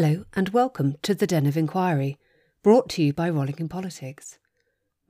Hello, and welcome to the Den of Inquiry, brought to you by Rollicking Politics.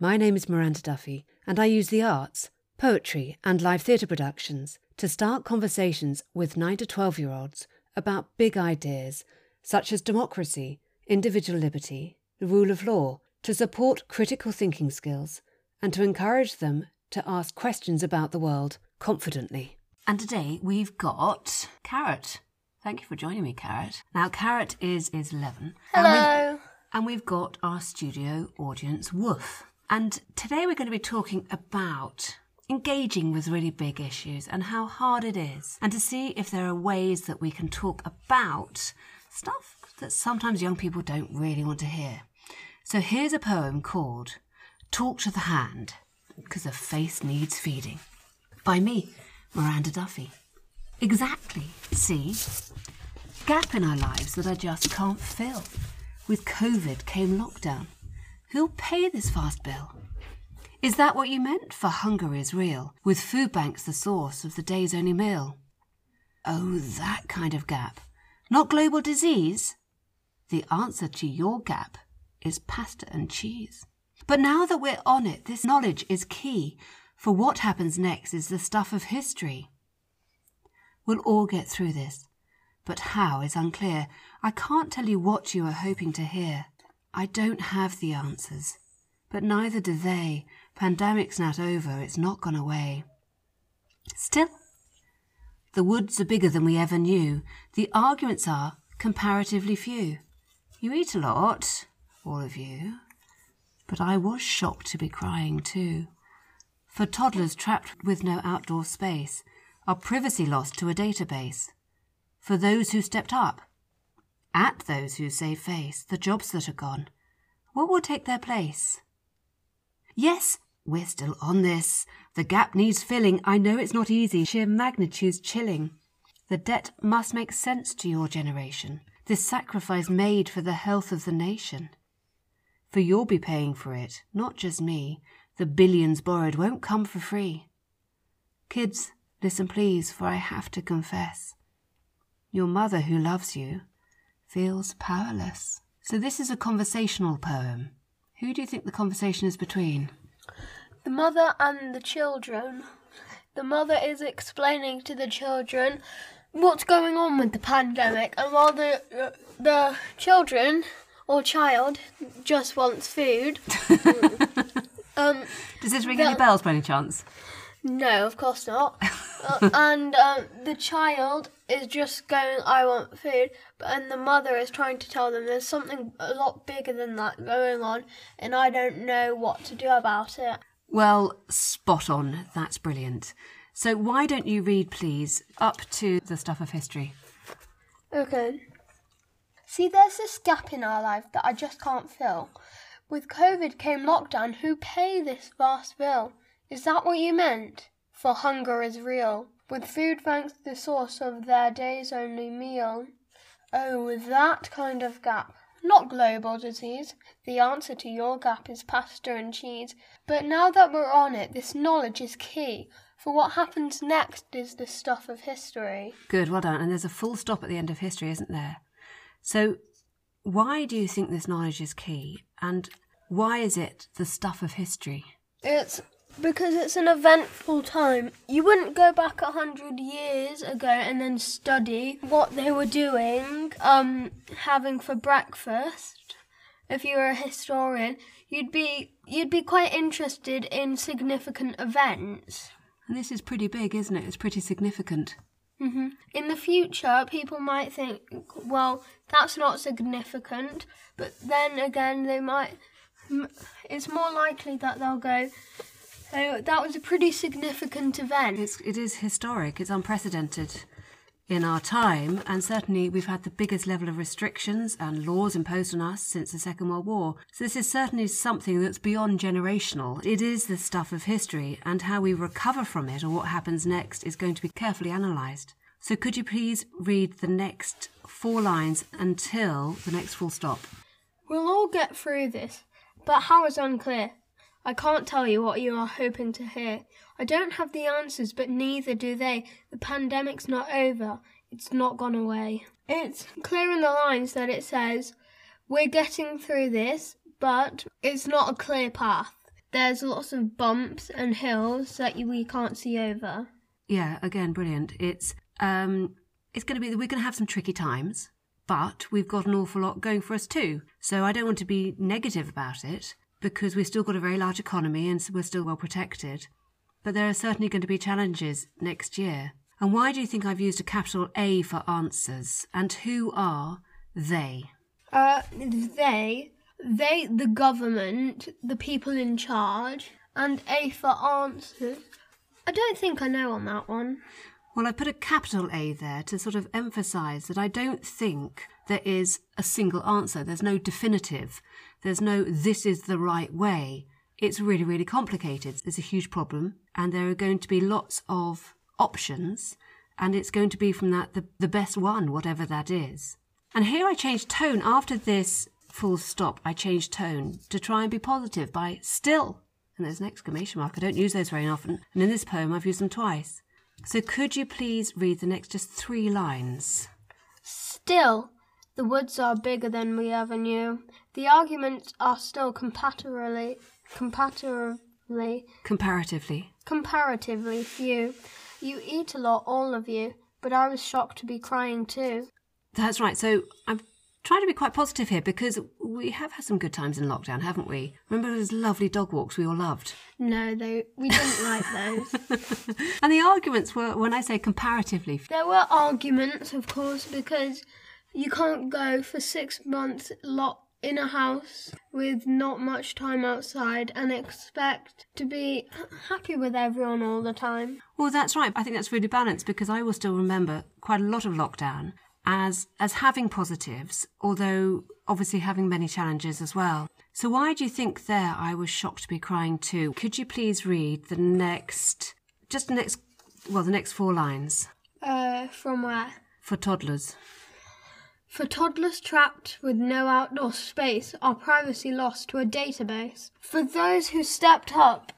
My name is Miranda Duffy, and I use the arts, poetry, and live theatre productions to start conversations with 9 to 12 year olds about big ideas such as democracy, individual liberty, the rule of law, to support critical thinking skills, and to encourage them to ask questions about the world confidently. And today we've got Carrot. Thank you for joining me, Carrot. Now, Carrot is, is 11. And we've, Hello. and we've got our studio audience, Woof. And today we're going to be talking about engaging with really big issues and how hard it is, and to see if there are ways that we can talk about stuff that sometimes young people don't really want to hear. So here's a poem called Talk to the Hand, because the face needs feeding, by me, Miranda Duffy. Exactly, see? Gap in our lives that I just can't fill. With COVID came lockdown. Who'll pay this fast bill? Is that what you meant? For hunger is real, with food banks the source of the day's only meal. Oh, that kind of gap. Not global disease? The answer to your gap is pasta and cheese. But now that we're on it, this knowledge is key, for what happens next is the stuff of history. We'll all get through this, but how is unclear. I can't tell you what you are hoping to hear. I don't have the answers, but neither do they. Pandemic's not over, it's not gone away. Still, the woods are bigger than we ever knew. The arguments are comparatively few. You eat a lot, all of you, but I was shocked to be crying too. For toddlers trapped with no outdoor space, our privacy lost to a database. For those who stepped up, at those who save face, the jobs that are gone, what will take their place? Yes, we're still on this. The gap needs filling. I know it's not easy, sheer magnitude's chilling. The debt must make sense to your generation. This sacrifice made for the health of the nation. For you'll be paying for it, not just me. The billions borrowed won't come for free. Kids, listen please, for I have to confess. Your mother, who loves you, feels powerless. So this is a conversational poem. Who do you think the conversation is between? The mother and the children. The mother is explaining to the children what's going on with the pandemic, and while the uh, the children or child just wants food. um, Does this ring The- any bells by any chance? no, of course not. uh, and um, the child is just going, "I want food," but and the mother is trying to tell them there's something a lot bigger than that going on, and I don't know what to do about it. Well, spot on. That's brilliant. So why don't you read, please, up to the stuff of history? Okay. See, there's this gap in our life that I just can't fill. With COVID came lockdown. Who pay this vast bill? Is that what you meant? For hunger is real. With food banks the source of their day's only meal. Oh, that kind of gap. Not global disease. The answer to your gap is pasta and cheese. But now that we're on it, this knowledge is key. For what happens next is the stuff of history. Good, well done. And there's a full stop at the end of history, isn't there? So why do you think this knowledge is key? And why is it the stuff of history? It's because it's an eventful time. You wouldn't go back a hundred years ago and then study what they were doing, um, having for breakfast. If you were a historian, you'd be you'd be quite interested in significant events. And this is pretty big, isn't it? It's pretty significant. hmm In the future, people might think, well, that's not significant, but then again, they might. It's more likely that they'll go, oh, that was a pretty significant event. It's, it is historic, it's unprecedented in our time, and certainly we've had the biggest level of restrictions and laws imposed on us since the Second World War. So, this is certainly something that's beyond generational. It is the stuff of history, and how we recover from it or what happens next is going to be carefully analysed. So, could you please read the next four lines until the next full stop? We'll all get through this, but how is unclear. I can't tell you what you are hoping to hear. I don't have the answers, but neither do they. The pandemic's not over. it's not gone away. It's clear in the lines that it says, We're getting through this, but it's not a clear path. There's lots of bumps and hills that we can't see over. Yeah, again, brilliant. It's um, it's going to be we're going to have some tricky times, but we've got an awful lot going for us too. So I don't want to be negative about it because we've still got a very large economy and we're still well protected. But there are certainly going to be challenges next year. And why do you think I've used a capital A for answers? And who are they? Uh, they, they, the government, the people in charge, and A for answers. I don't think I know on that one. Well, I put a capital A there to sort of emphasize that I don't think there is a single answer. There's no definitive. There's no this is the right way. It's really, really complicated. It's a huge problem, and there are going to be lots of options, and it's going to be from that the, the best one, whatever that is. And here I changed tone after this full stop. I changed tone to try and be positive by still. And there's an exclamation mark. I don't use those very often. And in this poem, I've used them twice. So could you please read the next just three lines? Still, the woods are bigger than we ever knew. The arguments are still comparatively, comparatively, Comparatively. comparatively few. You eat a lot, all of you, but I was shocked to be crying too. That's right. So I'm trying to be quite positive here because we have had some good times in lockdown, haven't we? Remember those lovely dog walks we all loved? No, they, we didn't like those. And the arguments were, when I say comparatively, There were arguments, of course, because you can't go for six months locked in a house with not much time outside and expect to be happy with everyone all the time. Well, that's right. I think that's really balanced because I will still remember quite a lot of lockdown as as having positives, although obviously having many challenges as well. So why do you think there I was shocked to be crying too? Could you please read the next just the next well, the next four lines Uh, from where? for toddlers. For toddlers trapped with no outdoor space, our privacy lost to a database. For those who stepped up,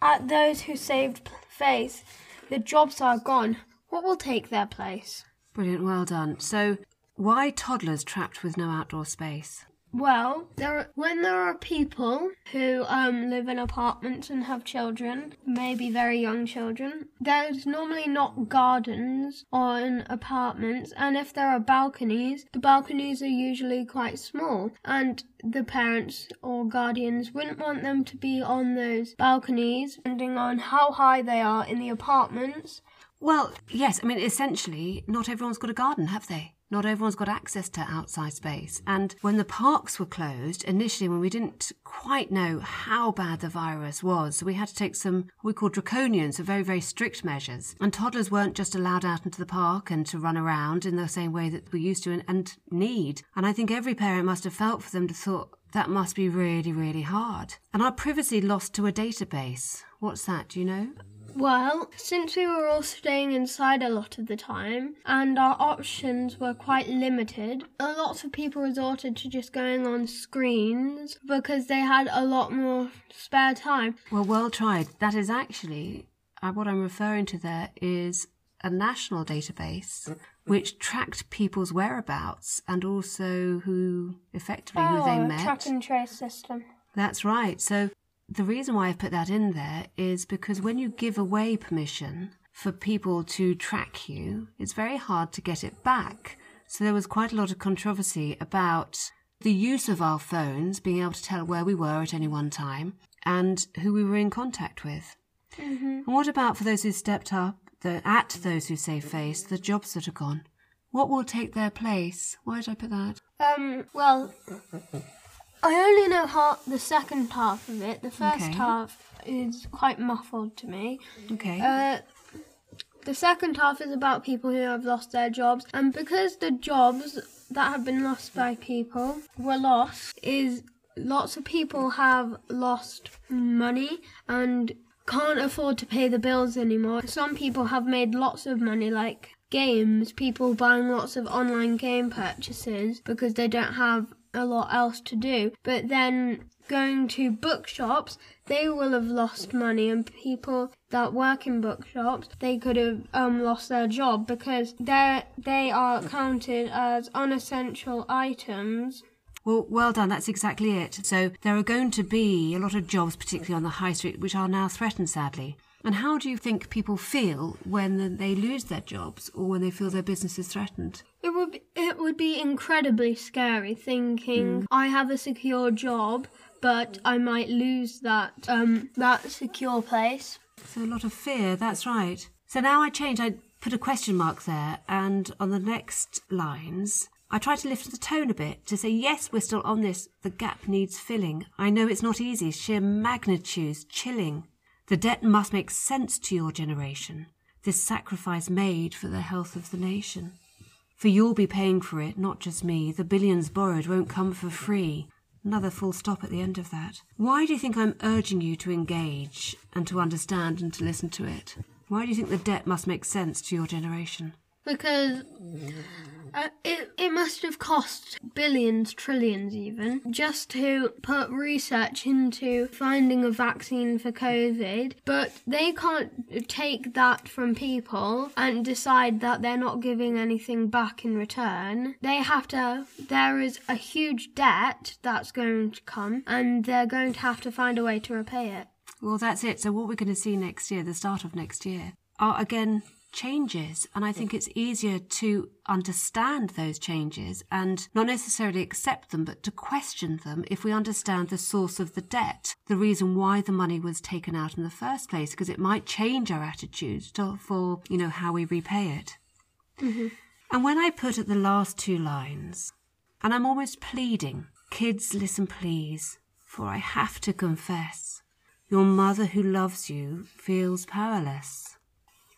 at those who saved face, the jobs are gone. What will take their place? Brilliant, well done. So why toddlers trapped with no outdoor space? Well, there are, when there are people who um, live in apartments and have children, maybe very young children, there's normally not gardens on apartments, and if there are balconies, the balconies are usually quite small, and the parents or guardians wouldn't want them to be on those balconies, depending on how high they are in the apartments. Well, yes, I mean essentially not everyone's got a garden, have they? Not everyone's got access to outside space. And when the parks were closed, initially when we didn't quite know how bad the virus was, we had to take some we call draconian, so very, very strict measures. And toddlers weren't just allowed out into the park and to run around in the same way that we used to and, and need. And I think every parent must have felt for them to thought that must be really, really hard. And our privacy lost to a database. What's that, do you know? Well, since we were all staying inside a lot of the time and our options were quite limited, a lot of people resorted to just going on screens because they had a lot more spare time. Well, well tried. That is actually uh, what I'm referring to there is a national database which tracked people's whereabouts and also who effectively who they Oh, met. track and trace system. That's right. So the reason why I've put that in there is because when you give away permission for people to track you, it's very hard to get it back. So there was quite a lot of controversy about the use of our phones, being able to tell where we were at any one time and who we were in contact with. And what about for those who stepped up, the, at those who saved face, the jobs that are gone? What will take their place? Why did I put that? Um, well, I only know half the second half of it. The first Okay. half is quite muffled to me. Okay. Uh, the second half is about people who have lost their jobs, and because the jobs that have been lost by people were lost, is lots of people have lost money and can't afford to pay the bills anymore. Some people have made lots of money, like games, people buying lots of online game purchases because they don't have a lot else to do. But then going to bookshops, they will have lost money, and people that work in bookshops, they could have um, lost their job because they they are counted as unessential items. Well, well done. That's exactly it. So there are going to be a lot of jobs, particularly on the high street, which are now threatened, sadly. And how do you think people feel when they lose their jobs or when they feel their business is threatened? It would be, it would be incredibly scary thinking I have a secure job, but I might lose that um that secure place. So a lot of fear, that's right. So now I change, I put a question mark there, and on the next lines, I try to lift the tone a bit to say, yes, we're still on this. The gap needs filling. I know it's not easy, sheer magnitudes, chilling. The debt must make sense to your generation. This sacrifice made for the health of the nation. For you'll be paying for it, not just me. The billions borrowed won't come for free. Another full stop at the end of that. Why do you think I'm urging you to engage and to understand and to listen to it? Why do you think the debt must make sense to your generation? because uh, it, it must have cost billions, trillions even, just to put research into finding a vaccine for COVID. But they can't take that from people and decide that they're not giving anything back in return. They have to, there is a huge debt that's going to come, and they're going to have to find a way to repay it. Well, that's it. So, what we're going to see next year, the start of next year, are again changes. And I think it's easier to understand those changes and not necessarily accept them, but to question them if we understand the source of the debt, the reason why the money was taken out in the first place, because it might change our attitudes to, for, you know, how we repay it. Mm-hmm. And when I put at the last two lines, and I'm almost pleading, kids, listen please, for I have to confess, your mother who loves you feels powerless.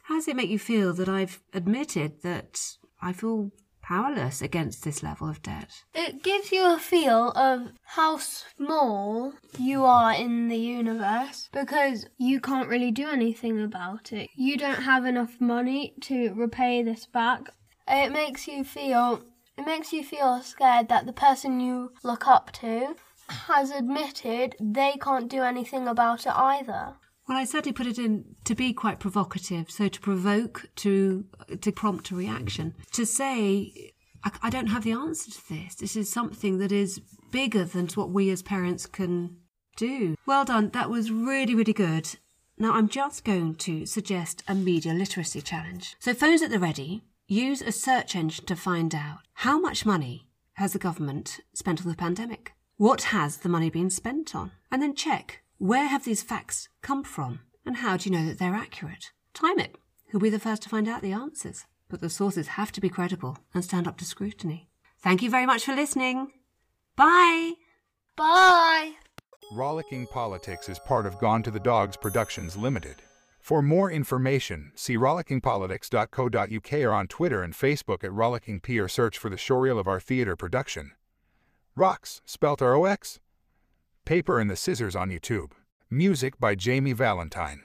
How does it make you feel that I've admitted that I feel powerless against this level of debt? It gives you a feel of how small you are in the universe because you can't really do anything about it. You don't have enough money to repay this back. It makes you feel it makes you feel scared that the person you look up to has admitted they can't do anything about it either. Well, I certainly put it in to be quite provocative, so to provoke, to to prompt a reaction, mm-hmm. to say, I, I don't have the answer to this. This is something that is bigger than what we as parents can do. Well done. That was really, really good. Now I'm just going to suggest a media literacy challenge. So phones at the ready. Use a search engine to find out how much money has the government spent on the pandemic. What has the money been spent on? And then check where have these facts come from and how do you know that they're accurate? Time it. Who'll be the first to find out the answers? But the sources have to be credible and stand up to scrutiny. Thank you very much for listening. Bye. Bye. Rollicking Politics is part of Gone to the Dogs Productions Limited. For more information, see rollickingpolitics.co.uk or on Twitter and Facebook at Rollicking P or search for the showreel of our theatre production. Rocks, spelt R-O-X. Paper and the Scissors on YouTube. Music by Jamie Valentine.